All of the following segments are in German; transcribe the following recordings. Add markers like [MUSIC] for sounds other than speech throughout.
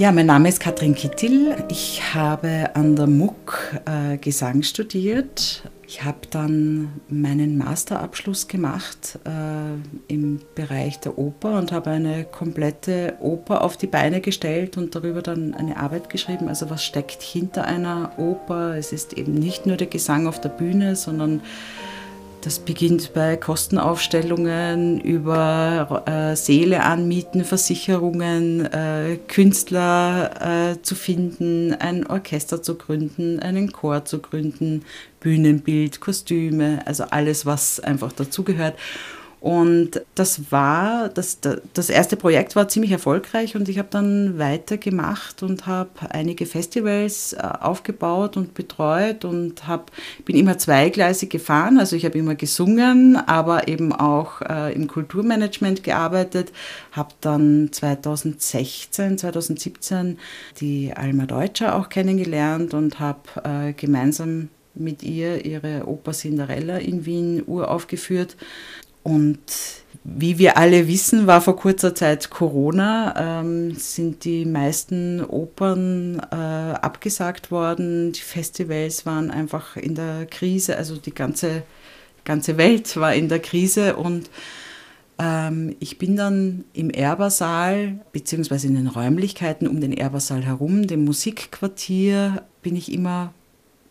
Ja, mein Name ist Katrin Kittil. Ich habe an der MUC äh, Gesang studiert. Ich habe dann meinen Masterabschluss gemacht äh, im Bereich der Oper und habe eine komplette Oper auf die Beine gestellt und darüber dann eine Arbeit geschrieben. Also was steckt hinter einer Oper? Es ist eben nicht nur der Gesang auf der Bühne, sondern das beginnt bei Kostenaufstellungen über äh, Seele anmieten, Versicherungen, äh, Künstler äh, zu finden, ein Orchester zu gründen, einen Chor zu gründen, Bühnenbild, Kostüme, also alles, was einfach dazugehört. Und das war, das, das erste Projekt war ziemlich erfolgreich und ich habe dann weitergemacht und habe einige Festivals äh, aufgebaut und betreut und hab, bin immer zweigleisig gefahren. Also ich habe immer gesungen, aber eben auch äh, im Kulturmanagement gearbeitet. Habe dann 2016, 2017 die Alma Deutscher auch kennengelernt und habe äh, gemeinsam mit ihr ihre Oper Cinderella in Wien uraufgeführt. Und wie wir alle wissen, war vor kurzer Zeit Corona, ähm, sind die meisten Opern äh, abgesagt worden, die Festivals waren einfach in der Krise, also die ganze, ganze Welt war in der Krise. Und ähm, ich bin dann im Erbersaal, beziehungsweise in den Räumlichkeiten um den Erbersaal herum, dem Musikquartier, bin ich immer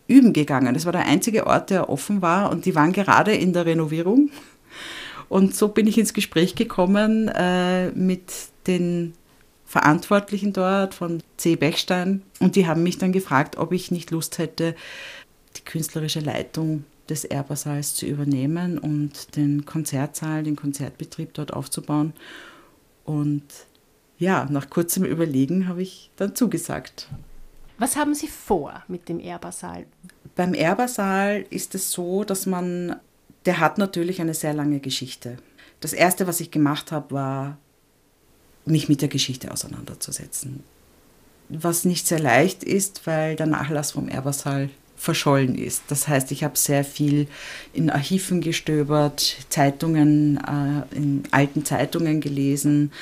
üben gegangen. Das war der einzige Ort, der offen war. Und die waren gerade in der Renovierung. Und so bin ich ins Gespräch gekommen äh, mit den Verantwortlichen dort von C. Bechstein und die haben mich dann gefragt, ob ich nicht Lust hätte, die künstlerische Leitung des Erbersaals zu übernehmen und den Konzertsaal, den Konzertbetrieb dort aufzubauen. Und ja, nach kurzem Überlegen habe ich dann zugesagt. Was haben Sie vor mit dem Erbersaal? Beim Erbersaal ist es so, dass man der hat natürlich eine sehr lange Geschichte. Das Erste, was ich gemacht habe, war, mich mit der Geschichte auseinanderzusetzen. Was nicht sehr leicht ist, weil der Nachlass vom Erbersaal verschollen ist. Das heißt, ich habe sehr viel in Archiven gestöbert, Zeitungen, äh, in alten Zeitungen gelesen.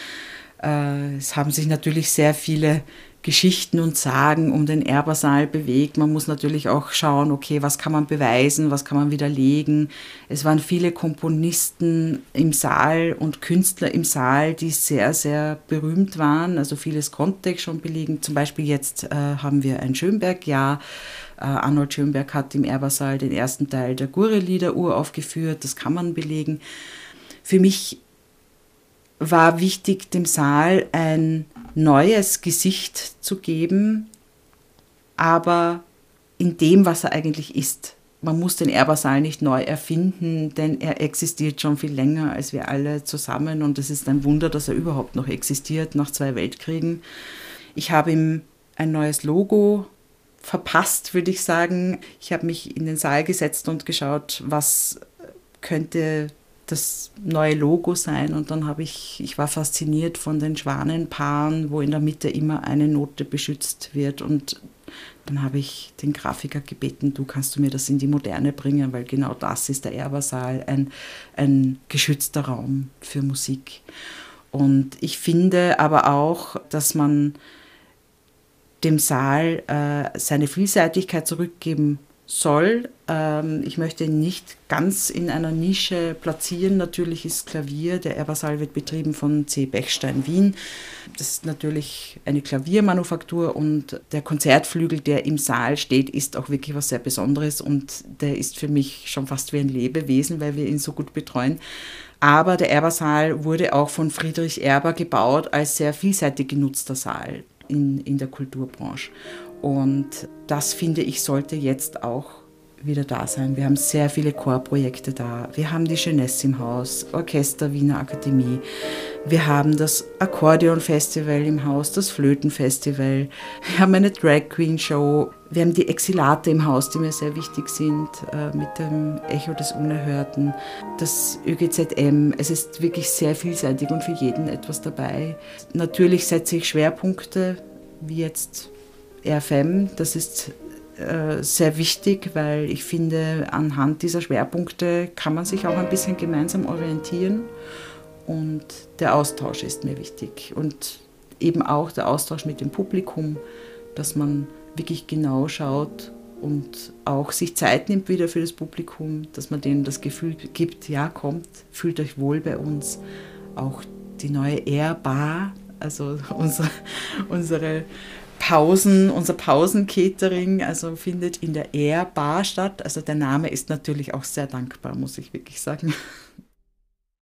Äh, es haben sich natürlich sehr viele Geschichten und Sagen um den Erbersaal bewegt. Man muss natürlich auch schauen, okay, was kann man beweisen, was kann man widerlegen. Es waren viele Komponisten im Saal und Künstler im Saal, die sehr, sehr berühmt waren. Also vieles konnte ich schon belegen. Zum Beispiel jetzt äh, haben wir ein Schönberg-Jahr. Äh, Arnold Schönberg hat im Erbersaal den ersten Teil der Gurre-Lieder uraufgeführt. Das kann man belegen. Für mich war wichtig, dem Saal ein neues Gesicht zu geben, aber in dem, was er eigentlich ist. Man muss den Erbersaal nicht neu erfinden, denn er existiert schon viel länger als wir alle zusammen und es ist ein Wunder, dass er überhaupt noch existiert nach zwei Weltkriegen. Ich habe ihm ein neues Logo verpasst, würde ich sagen. Ich habe mich in den Saal gesetzt und geschaut, was könnte das neue Logo sein. Und dann habe ich, ich war fasziniert von den Schwanenpaaren, wo in der Mitte immer eine Note beschützt wird. Und dann habe ich den Grafiker gebeten, du kannst du mir das in die Moderne bringen, weil genau das ist der Erbersaal, ein, ein geschützter Raum für Musik. Und ich finde aber auch, dass man dem Saal äh, seine Vielseitigkeit zurückgeben soll. Ähm, ich möchte ihn nicht ganz in einer Nische platzieren. Natürlich ist Klavier, der Ebersaal wird betrieben von C. Bechstein Wien. Das ist natürlich eine Klaviermanufaktur und der Konzertflügel, der im Saal steht, ist auch wirklich was sehr Besonderes und der ist für mich schon fast wie ein Lebewesen, weil wir ihn so gut betreuen. Aber der Erbersaal wurde auch von Friedrich Erber gebaut als sehr vielseitig genutzter Saal in, in der Kulturbranche. Und das finde ich sollte jetzt auch wieder da sein. Wir haben sehr viele Chorprojekte da. Wir haben die Jeunesse im Haus, Orchester Wiener Akademie. Wir haben das Akkordeon Festival im Haus, das Flötenfestival. Wir haben eine Drag Queen Show. Wir haben die Exilate im Haus, die mir sehr wichtig sind, äh, mit dem Echo des Unerhörten. Das ÖGZM. Es ist wirklich sehr vielseitig und für jeden etwas dabei. Natürlich setze ich Schwerpunkte, wie jetzt RFM. Das ist äh, sehr wichtig, weil ich finde, anhand dieser Schwerpunkte kann man sich auch ein bisschen gemeinsam orientieren und der Austausch ist mir wichtig. Und eben auch der Austausch mit dem Publikum, dass man wirklich genau schaut und auch sich Zeit nimmt wieder für das Publikum, dass man denen das Gefühl gibt, ja, kommt, fühlt euch wohl bei uns. Auch die neue Air Bar, also [LAUGHS] unsere, unsere Pausen, unser Pausencatering, also findet in der Air Bar statt. Also der Name ist natürlich auch sehr dankbar, muss ich wirklich sagen.